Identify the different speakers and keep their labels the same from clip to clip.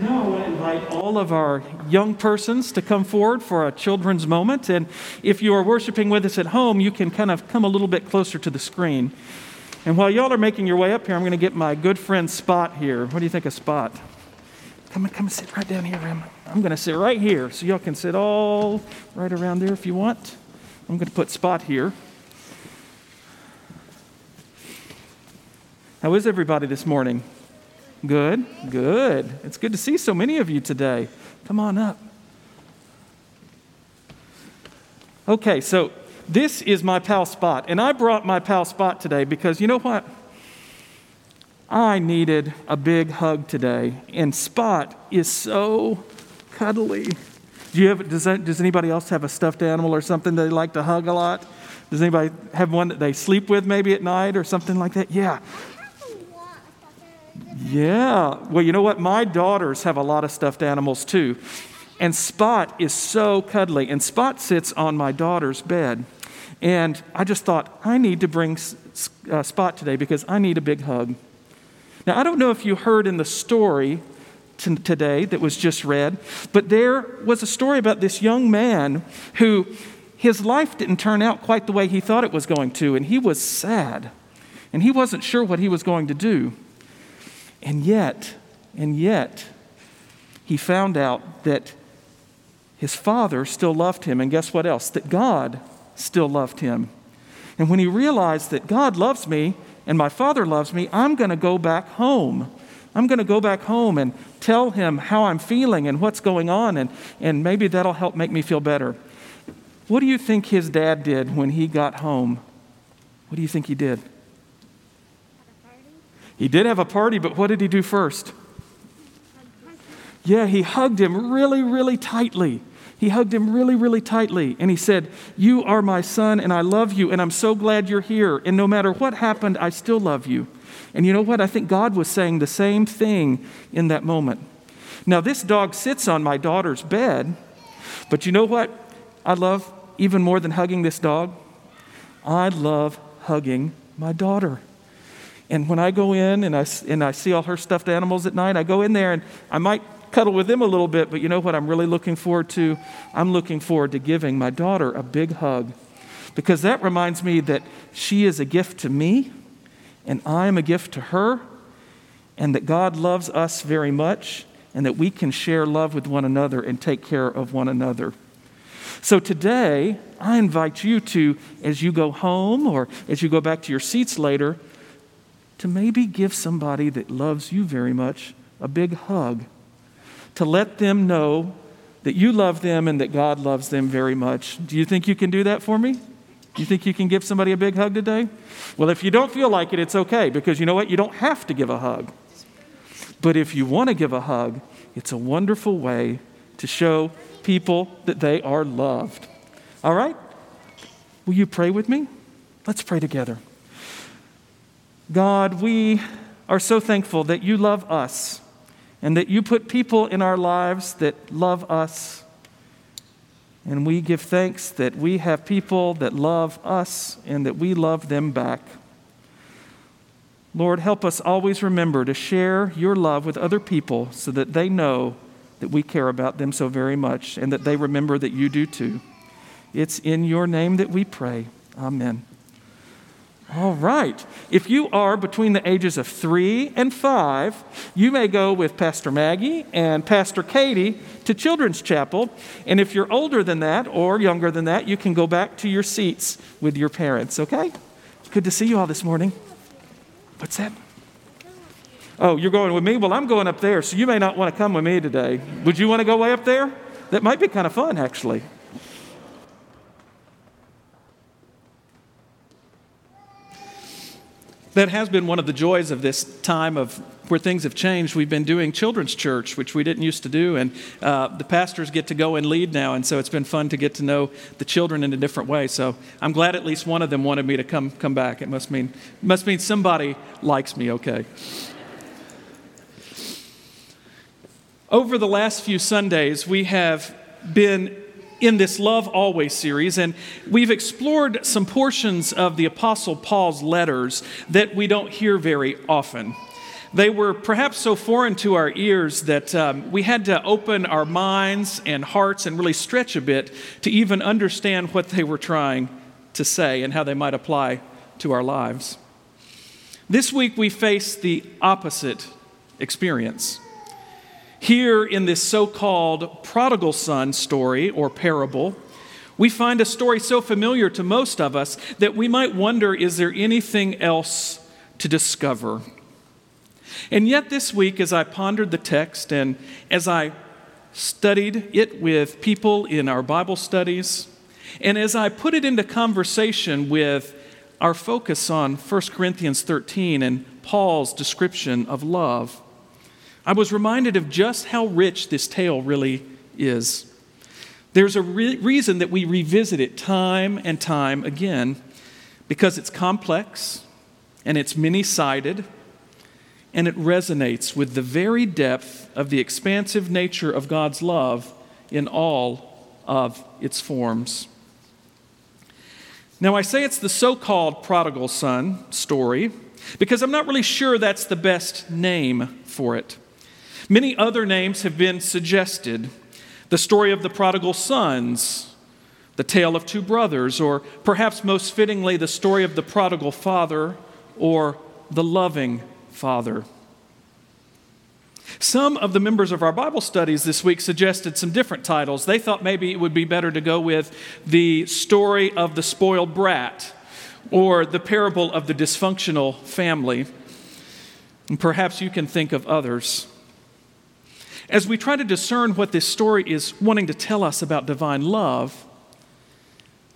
Speaker 1: Now I want to invite all of our young persons to come forward for a children's moment. And if you are worshiping with us at home, you can kind of come a little bit closer to the screen. And while y'all are making your way up here, I'm going to get my good friend Spot here. What do you think of Spot? Come on, come and sit right down here, Em. I'm going to sit right here so y'all can sit all right around there if you want. I'm going to put Spot here. How is everybody this morning? Good, good. It's good to see so many of you today. Come on up. Okay, so this is my pal Spot, and I brought my pal Spot today because you know what? I needed a big hug today, and Spot is so cuddly. Do you have, does, that, does anybody else have a stuffed animal or something they like to hug a lot? Does anybody have one that they sleep with maybe at night or something like that? Yeah. Yeah. Well, you know what? My daughters have a lot of stuffed animals too. And Spot is so cuddly. And Spot sits on my daughter's bed. And I just thought, I need to bring uh, Spot today because I need a big hug. Now, I don't know if you heard in the story t- today that was just read, but there was a story about this young man who his life didn't turn out quite the way he thought it was going to, and he was sad. And he wasn't sure what he was going to do. And yet, and yet, he found out that his father still loved him. And guess what else? That God still loved him. And when he realized that God loves me and my father loves me, I'm going to go back home. I'm going to go back home and tell him how I'm feeling and what's going on, and, and maybe that'll help make me feel better. What do you think his dad did when he got home? What do you think he did? He did have a party, but what did he do first? Yeah, he hugged him really, really tightly. He hugged him really, really tightly. And he said, You are my son, and I love you, and I'm so glad you're here. And no matter what happened, I still love you. And you know what? I think God was saying the same thing in that moment. Now, this dog sits on my daughter's bed, but you know what I love even more than hugging this dog? I love hugging my daughter. And when I go in and I, and I see all her stuffed animals at night, I go in there and I might cuddle with them a little bit, but you know what I'm really looking forward to? I'm looking forward to giving my daughter a big hug because that reminds me that she is a gift to me and I am a gift to her, and that God loves us very much, and that we can share love with one another and take care of one another. So today, I invite you to, as you go home or as you go back to your seats later, to maybe give somebody that loves you very much a big hug, to let them know that you love them and that God loves them very much. Do you think you can do that for me? Do you think you can give somebody a big hug today? Well, if you don't feel like it, it's okay because you know what? You don't have to give a hug. But if you want to give a hug, it's a wonderful way to show people that they are loved. All right? Will you pray with me? Let's pray together. God, we are so thankful that you love us and that you put people in our lives that love us. And we give thanks that we have people that love us and that we love them back. Lord, help us always remember to share your love with other people so that they know that we care about them so very much and that they remember that you do too. It's in your name that we pray. Amen. All right. If you are between the ages of three and five, you may go with Pastor Maggie and Pastor Katie to Children's Chapel. And if you're older than that or younger than that, you can go back to your seats with your parents, okay? Good to see you all this morning. What's that? Oh, you're going with me? Well, I'm going up there, so you may not want to come with me today. Would you want to go way up there? That might be kind of fun, actually. That has been one of the joys of this time of where things have changed. We've been doing children's church, which we didn't used to do, and uh, the pastors get to go and lead now, and so it's been fun to get to know the children in a different way. So I'm glad at least one of them wanted me to come come back. It must mean must mean somebody likes me. Okay. Over the last few Sundays, we have been in this Love Always series, and we've explored some portions of the Apostle Paul's letters that we don't hear very often. They were perhaps so foreign to our ears that um, we had to open our minds and hearts and really stretch a bit to even understand what they were trying to say and how they might apply to our lives. This week we face the opposite experience. Here in this so called prodigal son story or parable, we find a story so familiar to most of us that we might wonder is there anything else to discover? And yet, this week, as I pondered the text and as I studied it with people in our Bible studies, and as I put it into conversation with our focus on 1 Corinthians 13 and Paul's description of love, I was reminded of just how rich this tale really is. There's a re- reason that we revisit it time and time again because it's complex and it's many sided and it resonates with the very depth of the expansive nature of God's love in all of its forms. Now, I say it's the so called prodigal son story because I'm not really sure that's the best name for it. Many other names have been suggested the story of the prodigal sons, the tale of two brothers, or perhaps most fittingly, the story of the prodigal father or the loving Father. Some of the members of our Bible studies this week suggested some different titles. They thought maybe it would be better to go with the story of the spoiled brat or the parable of the dysfunctional family. And perhaps you can think of others. As we try to discern what this story is wanting to tell us about divine love,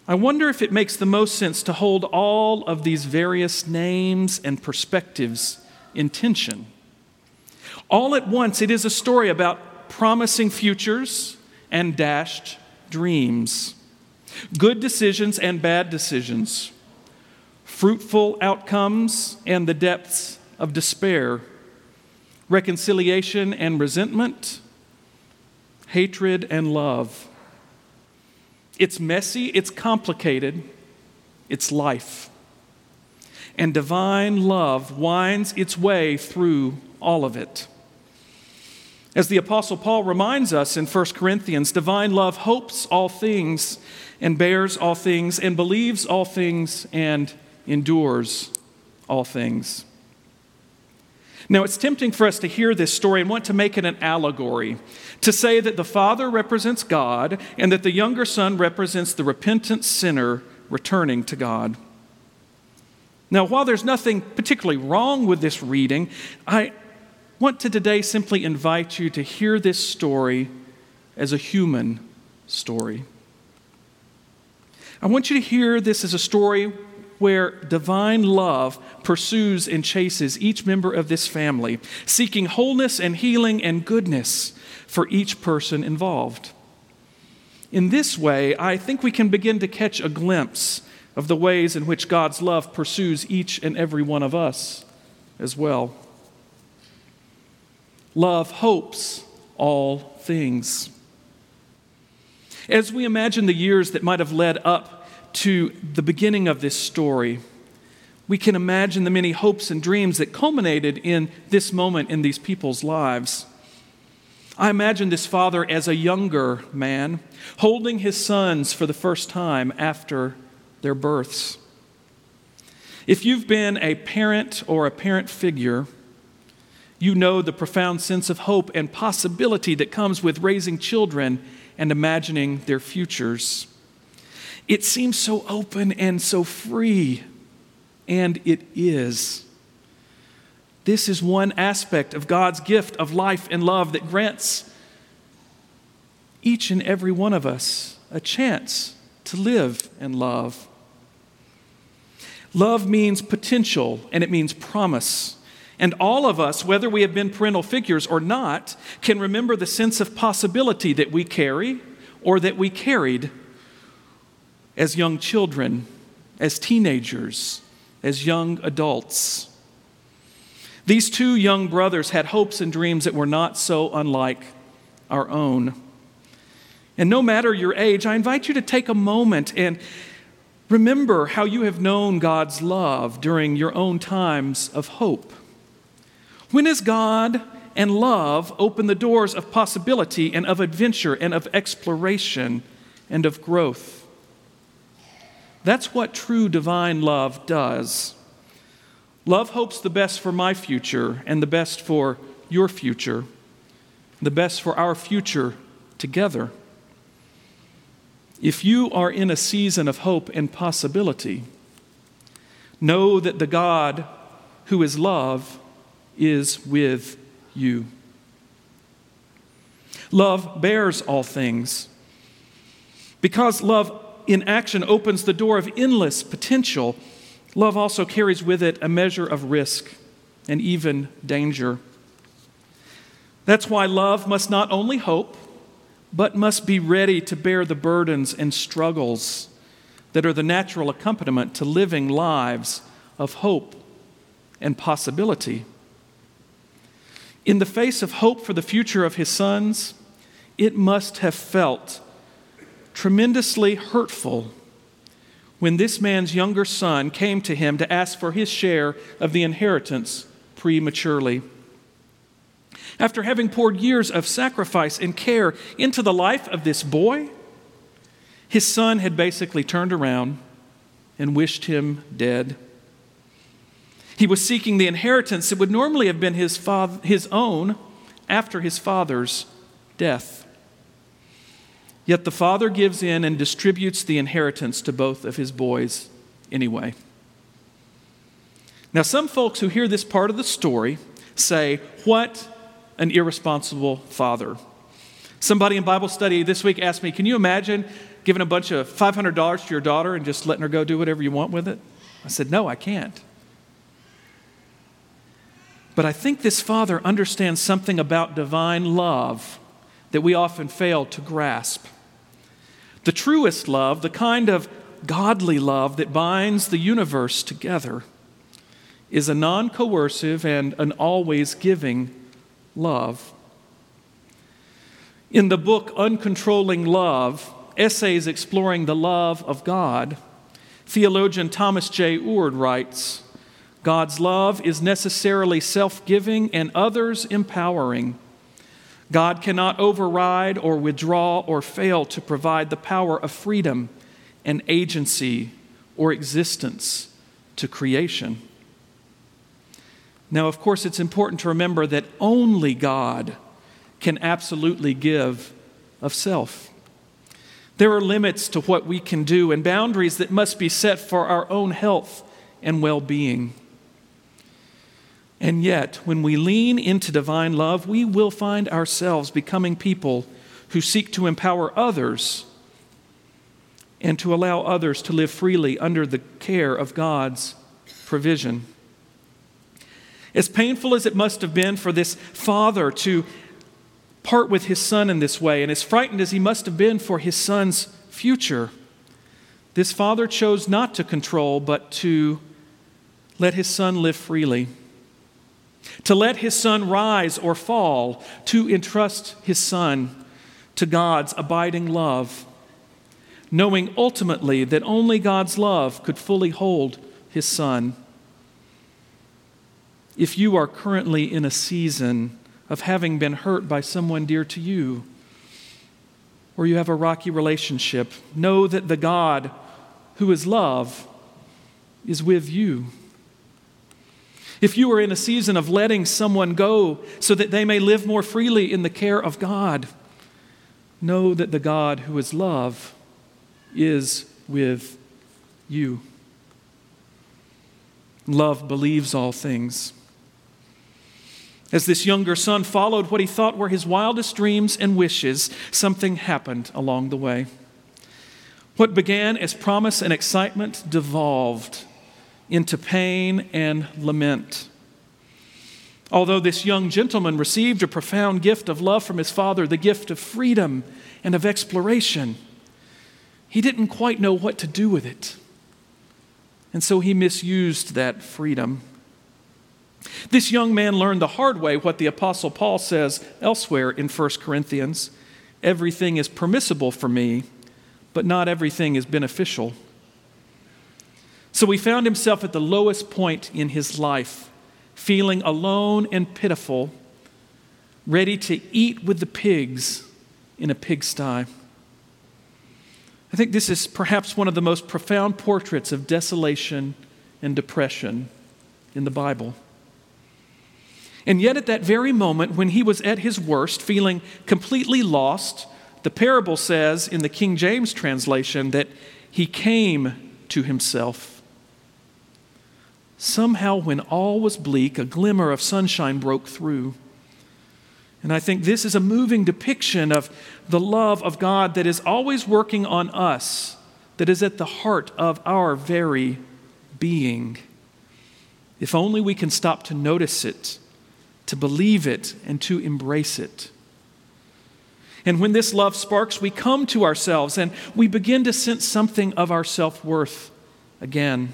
Speaker 1: I wonder if it makes the most sense to hold all of these various names and perspectives in tension. All at once, it is a story about promising futures and dashed dreams, good decisions and bad decisions, fruitful outcomes and the depths of despair, reconciliation and resentment, hatred and love. It's messy, it's complicated, it's life. And divine love winds its way through all of it. As the Apostle Paul reminds us in 1 Corinthians, divine love hopes all things and bears all things and believes all things and endures all things. Now, it's tempting for us to hear this story and want to make it an allegory, to say that the Father represents God and that the younger son represents the repentant sinner returning to God. Now, while there's nothing particularly wrong with this reading, I want to today simply invite you to hear this story as a human story. I want you to hear this as a story where divine love pursues and chases each member of this family, seeking wholeness and healing and goodness for each person involved. In this way, I think we can begin to catch a glimpse of the ways in which God's love pursues each and every one of us as well. Love hopes all things. As we imagine the years that might have led up to the beginning of this story, we can imagine the many hopes and dreams that culminated in this moment in these people's lives. I imagine this father as a younger man holding his sons for the first time after their births. If you've been a parent or a parent figure, you know the profound sense of hope and possibility that comes with raising children and imagining their futures. It seems so open and so free, and it is. This is one aspect of God's gift of life and love that grants each and every one of us a chance to live and love. Love means potential and it means promise. And all of us, whether we have been parental figures or not, can remember the sense of possibility that we carry or that we carried as young children, as teenagers, as young adults. These two young brothers had hopes and dreams that were not so unlike our own. And no matter your age, I invite you to take a moment and remember how you have known God's love during your own times of hope. When has God and love opened the doors of possibility and of adventure and of exploration and of growth? That's what true divine love does. Love hopes the best for my future and the best for your future, the best for our future together. If you are in a season of hope and possibility, know that the God who is love is with you. Love bears all things. Because love in action opens the door of endless potential, love also carries with it a measure of risk and even danger. That's why love must not only hope, but must be ready to bear the burdens and struggles that are the natural accompaniment to living lives of hope and possibility. In the face of hope for the future of his sons, it must have felt tremendously hurtful when this man's younger son came to him to ask for his share of the inheritance prematurely. After having poured years of sacrifice and care into the life of this boy, his son had basically turned around and wished him dead. He was seeking the inheritance that would normally have been his, father, his own after his father's death. Yet the father gives in and distributes the inheritance to both of his boys anyway. Now, some folks who hear this part of the story say, What an irresponsible father. Somebody in Bible study this week asked me, Can you imagine giving a bunch of $500 to your daughter and just letting her go do whatever you want with it? I said, No, I can't. But I think this father understands something about divine love that we often fail to grasp. The truest love, the kind of godly love that binds the universe together, is a non coercive and an always giving love. In the book Uncontrolling Love Essays Exploring the Love of God, theologian Thomas J. Oord writes God's love is necessarily self giving and others empowering. God cannot override or withdraw or fail to provide the power of freedom and agency or existence to creation. Now, of course, it's important to remember that only God can absolutely give of self. There are limits to what we can do and boundaries that must be set for our own health and well being. And yet, when we lean into divine love, we will find ourselves becoming people who seek to empower others and to allow others to live freely under the care of God's provision. As painful as it must have been for this father to part with his son in this way, and as frightened as he must have been for his son's future, this father chose not to control, but to let his son live freely to let his son rise or fall, to entrust his son to God's abiding love, knowing ultimately that only God's love could fully hold his son. If you are currently in a season of having been hurt by someone dear to you, or you have a rocky relationship, know that the God who is love is with you. If you are in a season of letting someone go so that they may live more freely in the care of God, know that the God who is love is with you. Love believes all things. As this younger son followed what he thought were his wildest dreams and wishes, something happened along the way. What began as promise and excitement devolved into pain and lament. Although this young gentleman received a profound gift of love from his father, the gift of freedom and of exploration, he didn't quite know what to do with it. And so he misused that freedom. This young man learned the hard way what the Apostle Paul says elsewhere in 1 Corinthians everything is permissible for me, but not everything is beneficial. So he found himself at the lowest point in his life, feeling alone and pitiful, ready to eat with the pigs in a pigsty. I think this is perhaps one of the most profound portraits of desolation and depression in the Bible. And yet, at that very moment, when he was at his worst, feeling completely lost, the parable says in the King James translation that he came to himself. Somehow, when all was bleak, a glimmer of sunshine broke through. And I think this is a moving depiction of the love of God that is always working on us, that is at the heart of our very being. If only we can stop to notice it, to believe it, and to embrace it. And when this love sparks, we come to ourselves and we begin to sense something of our self worth again.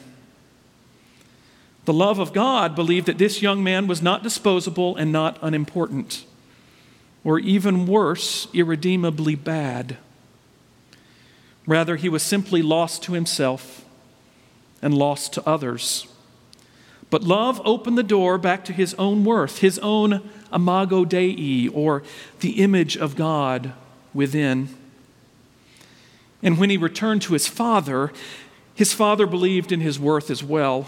Speaker 1: The love of God believed that this young man was not disposable and not unimportant, or even worse, irredeemably bad. Rather, he was simply lost to himself and lost to others. But love opened the door back to his own worth, his own imago Dei, or the image of God within. And when he returned to his father, his father believed in his worth as well.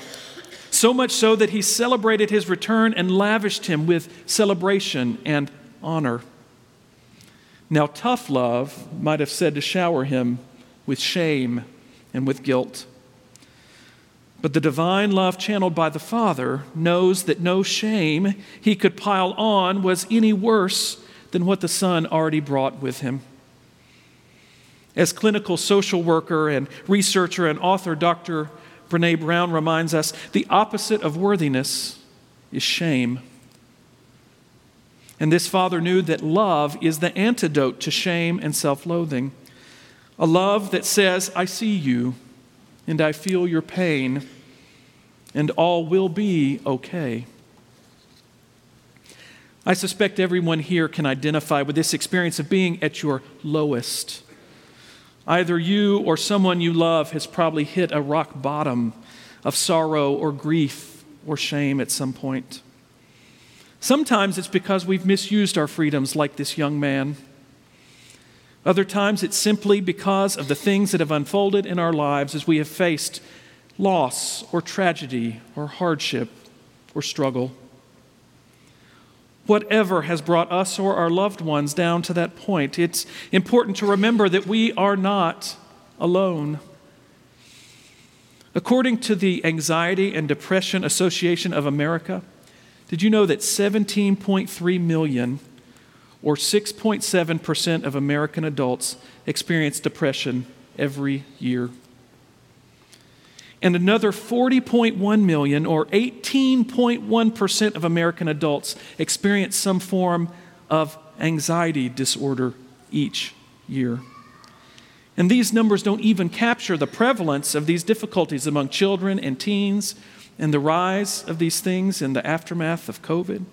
Speaker 1: So much so that he celebrated his return and lavished him with celebration and honor. Now, tough love might have said to shower him with shame and with guilt. But the divine love channeled by the Father knows that no shame he could pile on was any worse than what the Son already brought with him. As clinical social worker and researcher and author Dr. Brene Brown reminds us, the opposite of worthiness is shame. And this father knew that love is the antidote to shame and self loathing. A love that says, I see you and I feel your pain, and all will be okay. I suspect everyone here can identify with this experience of being at your lowest. Either you or someone you love has probably hit a rock bottom of sorrow or grief or shame at some point. Sometimes it's because we've misused our freedoms, like this young man. Other times it's simply because of the things that have unfolded in our lives as we have faced loss or tragedy or hardship or struggle. Whatever has brought us or our loved ones down to that point, it's important to remember that we are not alone. According to the Anxiety and Depression Association of America, did you know that 17.3 million or 6.7% of American adults experience depression every year. And another 40.1 million, or 18.1% of American adults, experience some form of anxiety disorder each year. And these numbers don't even capture the prevalence of these difficulties among children and teens and the rise of these things in the aftermath of COVID.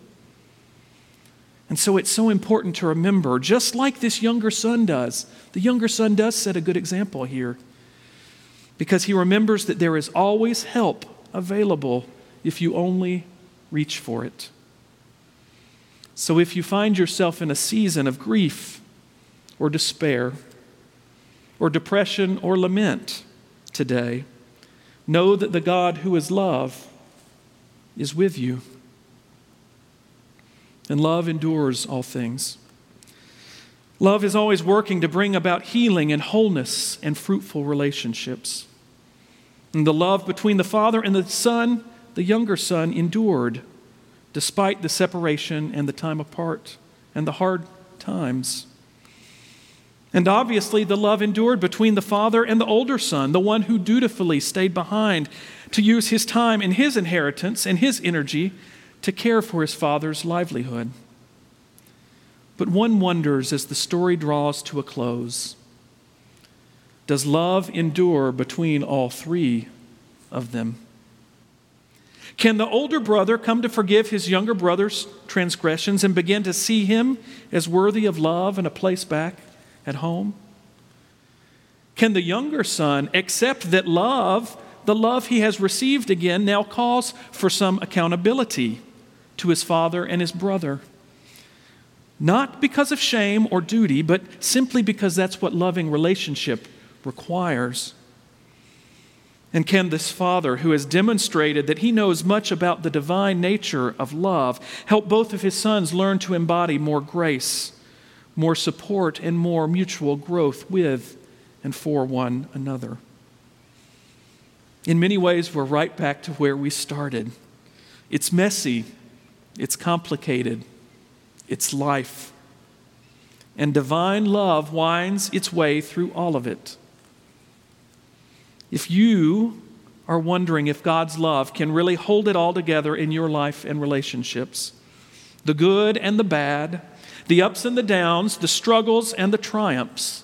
Speaker 1: And so it's so important to remember, just like this younger son does. The younger son does set a good example here because he remembers that there is always help available if you only reach for it. So if you find yourself in a season of grief or despair or depression or lament today, know that the God who is love is with you and love endures all things. Love is always working to bring about healing and wholeness and fruitful relationships. And the love between the father and the son, the younger son, endured despite the separation and the time apart and the hard times. And obviously, the love endured between the father and the older son, the one who dutifully stayed behind to use his time and his inheritance and his energy to care for his father's livelihood. But one wonders as the story draws to a close does love endure between all three of them? Can the older brother come to forgive his younger brother's transgressions and begin to see him as worthy of love and a place back at home? Can the younger son accept that love, the love he has received again, now calls for some accountability? to his father and his brother. Not because of shame or duty, but simply because that's what loving relationship requires. And can this Father, who has demonstrated that he knows much about the divine nature of love, help both of his sons learn to embody more grace, more support, and more mutual growth with and for one another? In many ways, we're right back to where we started. It's messy, it's complicated, it's life. And divine love winds its way through all of it. If you are wondering if God's love can really hold it all together in your life and relationships, the good and the bad, the ups and the downs, the struggles and the triumphs,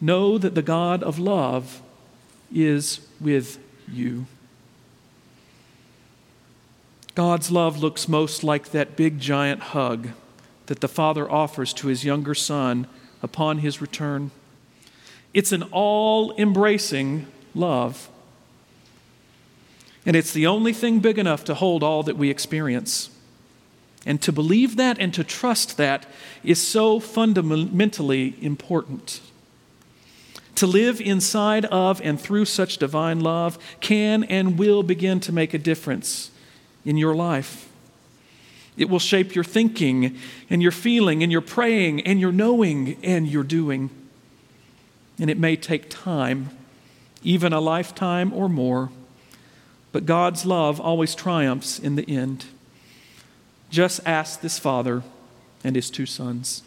Speaker 1: know that the God of love is with you. God's love looks most like that big giant hug that the Father offers to his younger son upon his return. It's an all embracing love. And it's the only thing big enough to hold all that we experience. And to believe that and to trust that is so fundamentally important. To live inside of and through such divine love can and will begin to make a difference in your life. It will shape your thinking and your feeling and your praying and your knowing and your doing. And it may take time even a lifetime or more. But God's love always triumphs in the end. Just ask this father and his two sons.